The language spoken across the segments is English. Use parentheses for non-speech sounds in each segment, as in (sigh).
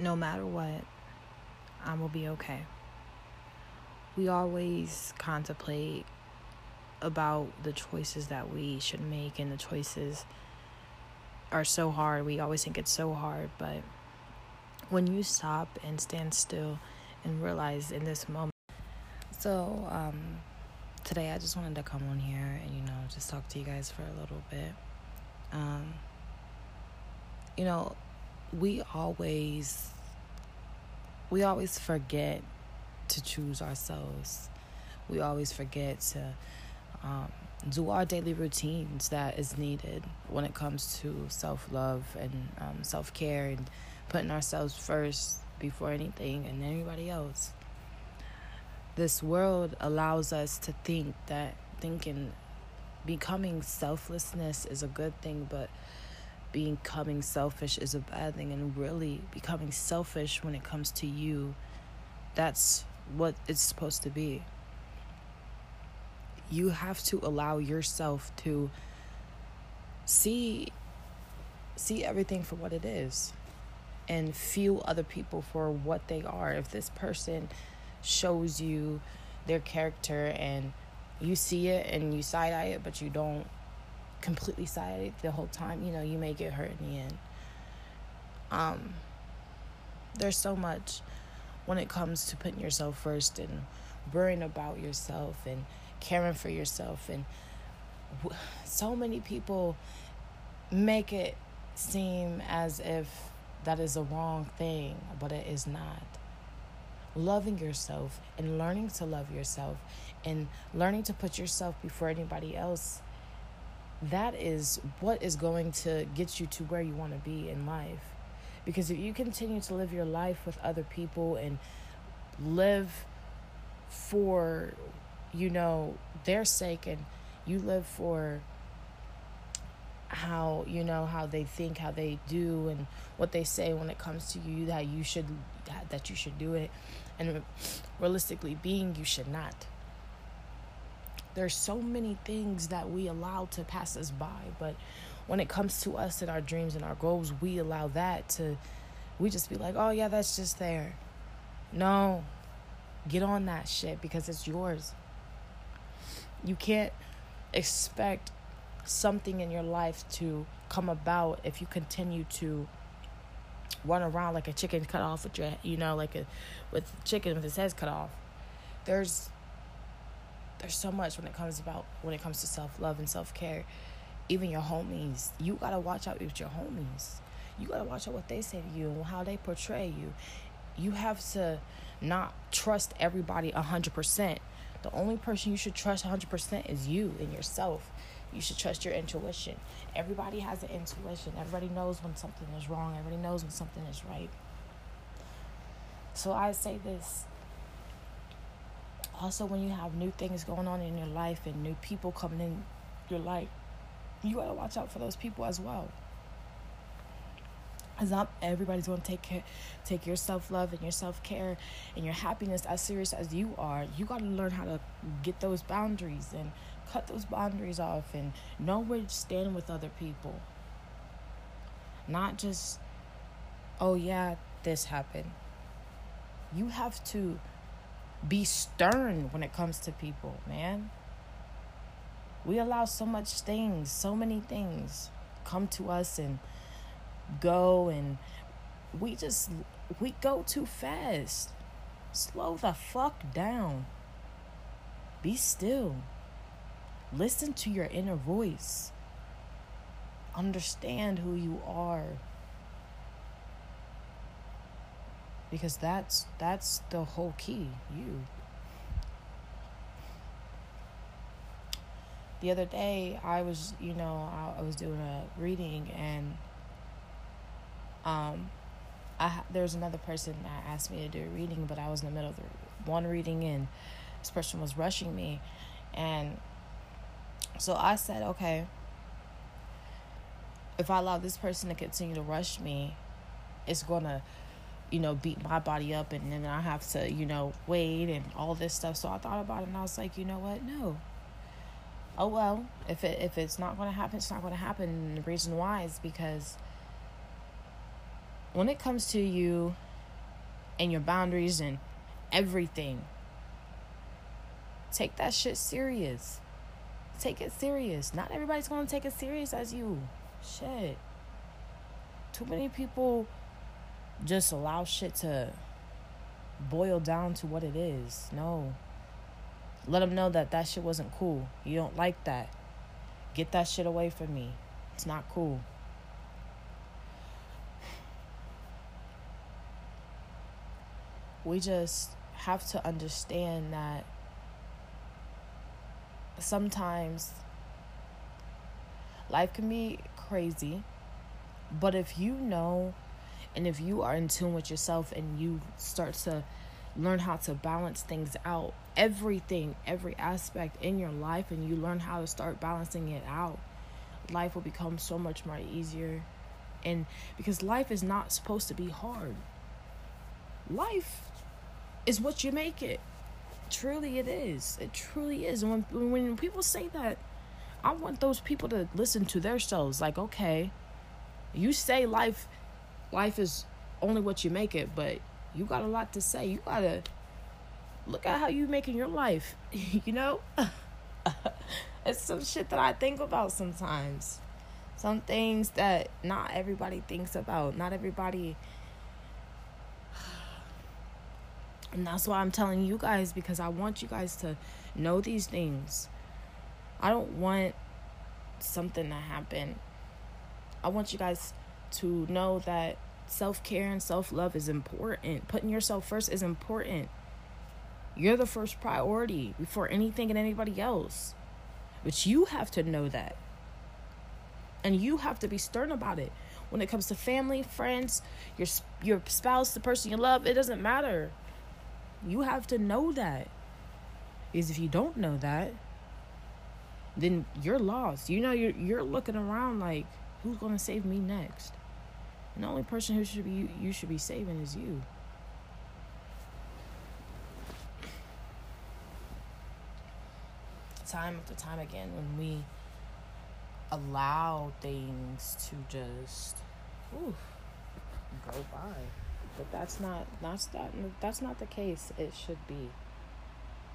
no matter what, I will be okay. We always contemplate about the choices that we should make, and the choices are so hard. We always think it's so hard, but when you stop and stand still and realize in this moment. So, um, today I just wanted to come on here and, you know, just talk to you guys for a little bit. Um, you know, we always we always forget to choose ourselves. We always forget to um, do our daily routines that is needed when it comes to self love and um, self care and putting ourselves first before anything and anybody else. This world allows us to think that thinking becoming selflessness is a good thing, but becoming selfish is a bad thing and really becoming selfish when it comes to you that's what it's supposed to be. You have to allow yourself to see see everything for what it is and feel other people for what they are. If this person shows you their character and you see it and you side eye it but you don't completely side the whole time, you know, you may get hurt in the end. Um, there's so much when it comes to putting yourself first and worrying about yourself and caring for yourself and w- so many people make it seem as if that is a wrong thing, but it is not. Loving yourself and learning to love yourself and learning to put yourself before anybody else that is what is going to get you to where you want to be in life. Because if you continue to live your life with other people and live for, you know, their sake and you live for how you know how they think how they do and what they say when it comes to you that you should that you should do it and realistically being you should not there's so many things that we allow to pass us by, but when it comes to us and our dreams and our goals, we allow that to we just be like, "Oh yeah, that's just there." No. Get on that shit because it's yours. You can't expect something in your life to come about if you continue to run around like a chicken cut off with your you know like a with chicken with his head cut off there's there's so much when it comes about when it comes to self-love and self-care. Even your homies you got to watch out with your homies. You got to watch out what they say to you and how they portray you. You have to not trust everybody 100% the only person you should trust 100% is you and yourself. You should trust your intuition. Everybody has an intuition. Everybody knows when something is wrong. Everybody knows when something is right. So i say this also when you have new things going on in your life and new people coming in your life you gotta watch out for those people as well because not everybody's to take care, take your self love and your self care and your happiness as serious as you are. You got to learn how to get those boundaries and cut those boundaries off and know where to stand with other people. Not just, oh yeah, this happened. You have to be stern when it comes to people, man. We allow so much things, so many things come to us and go and we just we go too fast. Slow the fuck down. Be still. Listen to your inner voice. Understand who you are. Because that's that's the whole key you. The other day i was you know i, I was doing a reading and um i there was another person that asked me to do a reading but i was in the middle of the one reading and this person was rushing me. And so i said okay if i allow this person to continue to rush me it's gonna you know, beat my body up and then I have to, you know, wait and all this stuff. So I thought about it and I was like, you know what? No. Oh well, if it if it's not gonna happen, it's not gonna happen. And the reason why is because when it comes to you and your boundaries and everything. Take that shit serious. Take it serious. Not everybody's going to take it serious as you. Shit. Too many people just allow shit to boil down to what it is. No. Let them know that that shit wasn't cool. You don't like that. Get that shit away from me. It's not cool. We just have to understand that sometimes life can be crazy, but if you know and if you are in tune with yourself and you start to learn how to balance things out, everything, every aspect in your life, and you learn how to start balancing it out, life will become so much more easier. And because life is not supposed to be hard, life is what you make it. Truly, it is. It truly is. And when, when people say that, I want those people to listen to their selves. Like, okay, you say life life is only what you make it, but you got a lot to say. You gotta look at how you making your life. (laughs) you know, (laughs) it's some shit that I think about sometimes. Some things that not everybody thinks about. Not everybody. (sighs) And that's why I'm telling you guys because I want you guys to know these things. I don't want something to happen. I want you guys to know that self care and self love is important. Putting yourself first is important. You're the first priority before anything and anybody else. But you have to know that. And you have to be stern about it. When it comes to family, friends, your your spouse, the person you love, it doesn't matter. You have to know that. Because if you don't know that, then you're lost. You know you're you're looking around like who's going to save me next? And the only person who should be you should be saving is you. Time after time again, when we allow things to just ooh, go by, but that's not that's that that's not the case. It should be.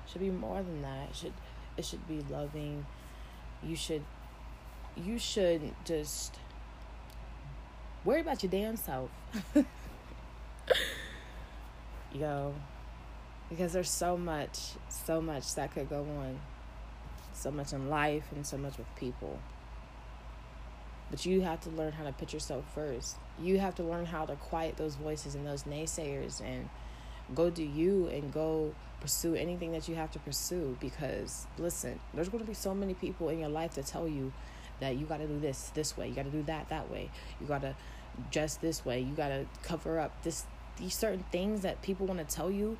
It should be more than that. It should it should be loving. You should you should just Worry about your damn self. (laughs) Yo, because there's so much, so much that could go on. So much in life and so much with people. But you have to learn how to put yourself first. You have to learn how to quiet those voices and those naysayers and go do you and go pursue anything that you have to pursue because listen, there's going to be so many people in your life to tell you that you got to do this this way, you got to do that that way. You got to dress this way. You gotta cover up this these certain things that people want to tell you.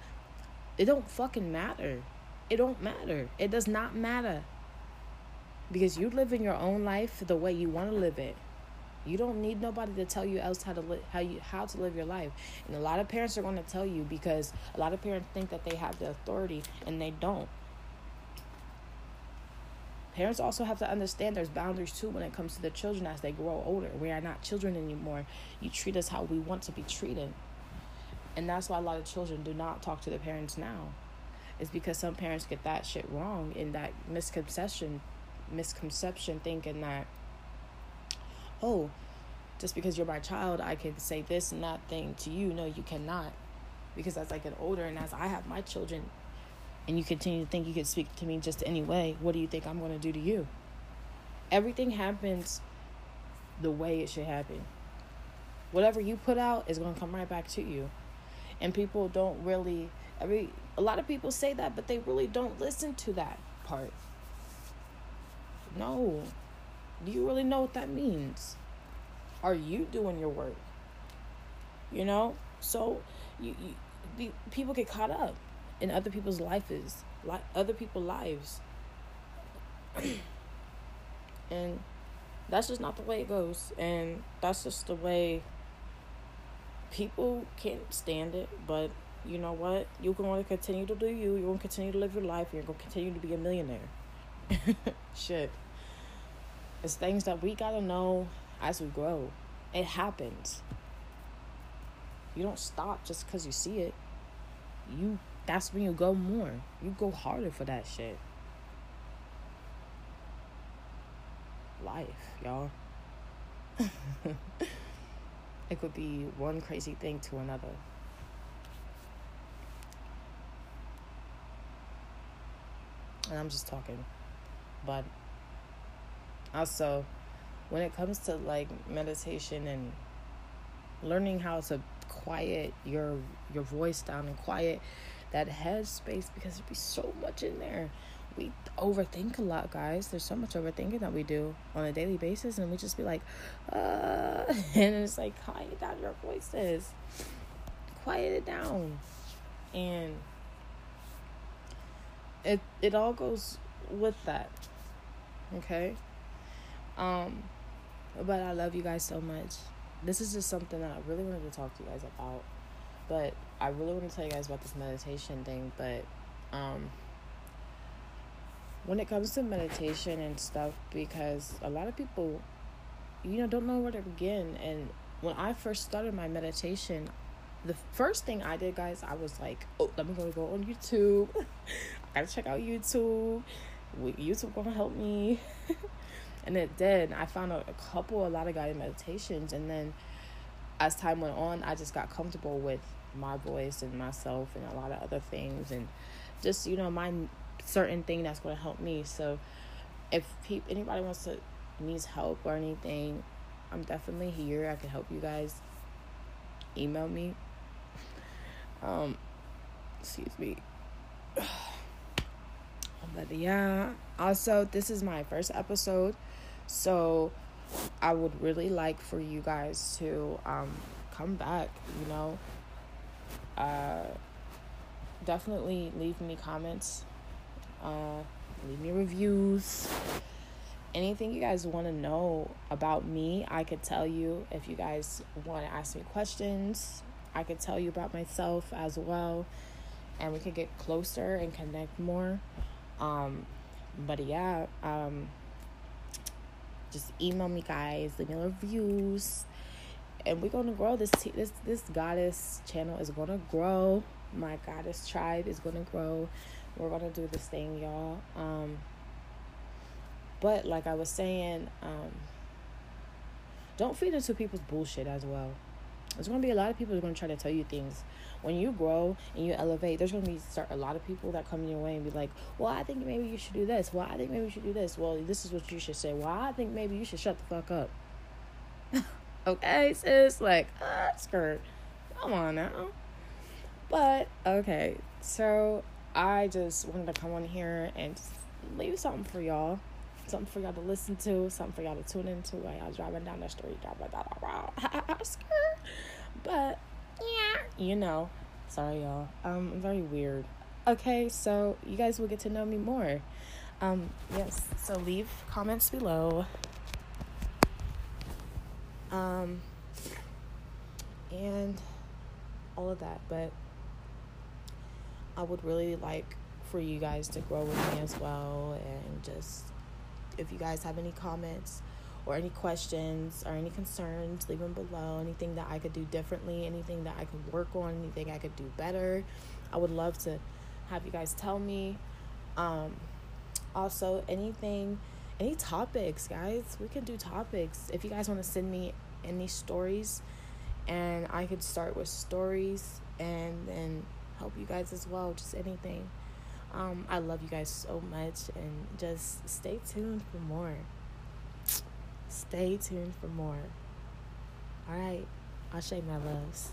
It don't fucking matter. It don't matter. It does not matter. Because you live in your own life the way you want to live it. You don't need nobody to tell you else how to live how you how to live your life. And a lot of parents are going to tell you because a lot of parents think that they have the authority and they don't. Parents also have to understand there's boundaries too when it comes to the children as they grow older. We are not children anymore. You treat us how we want to be treated. And that's why a lot of children do not talk to their parents now. It's because some parents get that shit wrong in that misconception misconception thinking that oh, just because you're my child, I can say this and that thing to you. No, you cannot. Because as I get older and as I have my children, and you continue to think you can speak to me just any way, what do you think I'm going to do to you? Everything happens the way it should happen. Whatever you put out is going to come right back to you. And people don't really every a lot of people say that, but they really don't listen to that part. No. Do you really know what that means? Are you doing your work? You know? So you, you people get caught up in other people's lives, like other people's lives. (clears throat) and that's just not the way it goes. And that's just the way people can't stand it. But you know what? You're going to continue to do you. You're going to continue to live your life. You're going to continue to be a millionaire. (laughs) Shit. It's things that we got to know as we grow. It happens. You don't stop just because you see it. You that's when you go more. You go harder for that shit. Life, y'all. (laughs) it could be one crazy thing to another. And I'm just talking. But also, when it comes to like meditation and learning how to quiet your your voice down and quiet that head space because there'd be so much in there. We overthink a lot guys. There's so much overthinking that we do on a daily basis and we just be like uh (laughs) and it's like quiet down your voices. Quiet it down. And it it all goes with that okay? Um but i love you guys so much. This is just something that I really wanted to talk to you guys about. But I really want to tell you guys about this meditation thing. But um, when it comes to meditation and stuff, because a lot of people, you know, don't know where to begin. And when I first started my meditation, the first thing I did, guys, I was like, oh, let me go go on YouTube. I (laughs) gotta check out YouTube. YouTube gonna help me. (laughs) and it did. I found a, a couple, a lot of guided meditations, and then as time went on, I just got comfortable with my voice and myself and a lot of other things, and just you know my certain thing that's going to help me. So, if pe- anybody wants to needs help or anything, I'm definitely here. I can help you guys. Email me. Um, excuse me. (sighs) but yeah, also this is my first episode so I would really like for you guys to um, come back, you know. Uh, definitely leave me comments, uh, leave me reviews. Anything you guys want to know about me, I could tell you. If you guys want to ask me questions, I could tell you about myself as well. And we could get closer and connect more. Um, but yeah, um, just email me guys leave me reviews and we're gonna grow this t- this this goddess channel is gonna grow my goddess tribe is gonna grow we're gonna do this thing y'all um but like i was saying um don't feed into people's bullshit as well there's gonna be a lot of people who are gonna try to tell you things when you grow and you elevate, there's gonna be start a lot of people that come in your way and be like, "Well, I think maybe you should do this. Well, I think maybe you should do this. Well, this is what you should say. Well, I think maybe you should shut the fuck up." (laughs) okay, sis, like, ah, skirt, come on now. But okay, so I just wanted to come on here and leave something for y'all something for y'all to listen to, something for y'all to tune into while y'all driving down the street, driving down the skirt. But yeah, you know. Sorry, y'all. Um, I'm very weird. Okay, so you guys will get to know me more. Um, yes. So leave comments below. Um, and all of that, but I would really like for you guys to grow with me as well and just if you guys have any comments or any questions or any concerns, leave them below. Anything that I could do differently, anything that I could work on, anything I could do better. I would love to have you guys tell me. Um, also, anything, any topics, guys, we can do topics. If you guys want to send me any stories, and I could start with stories and then help you guys as well, just anything. Um, I love you guys so much, and just stay tuned for more. Stay tuned for more. All right. I'll you my loves.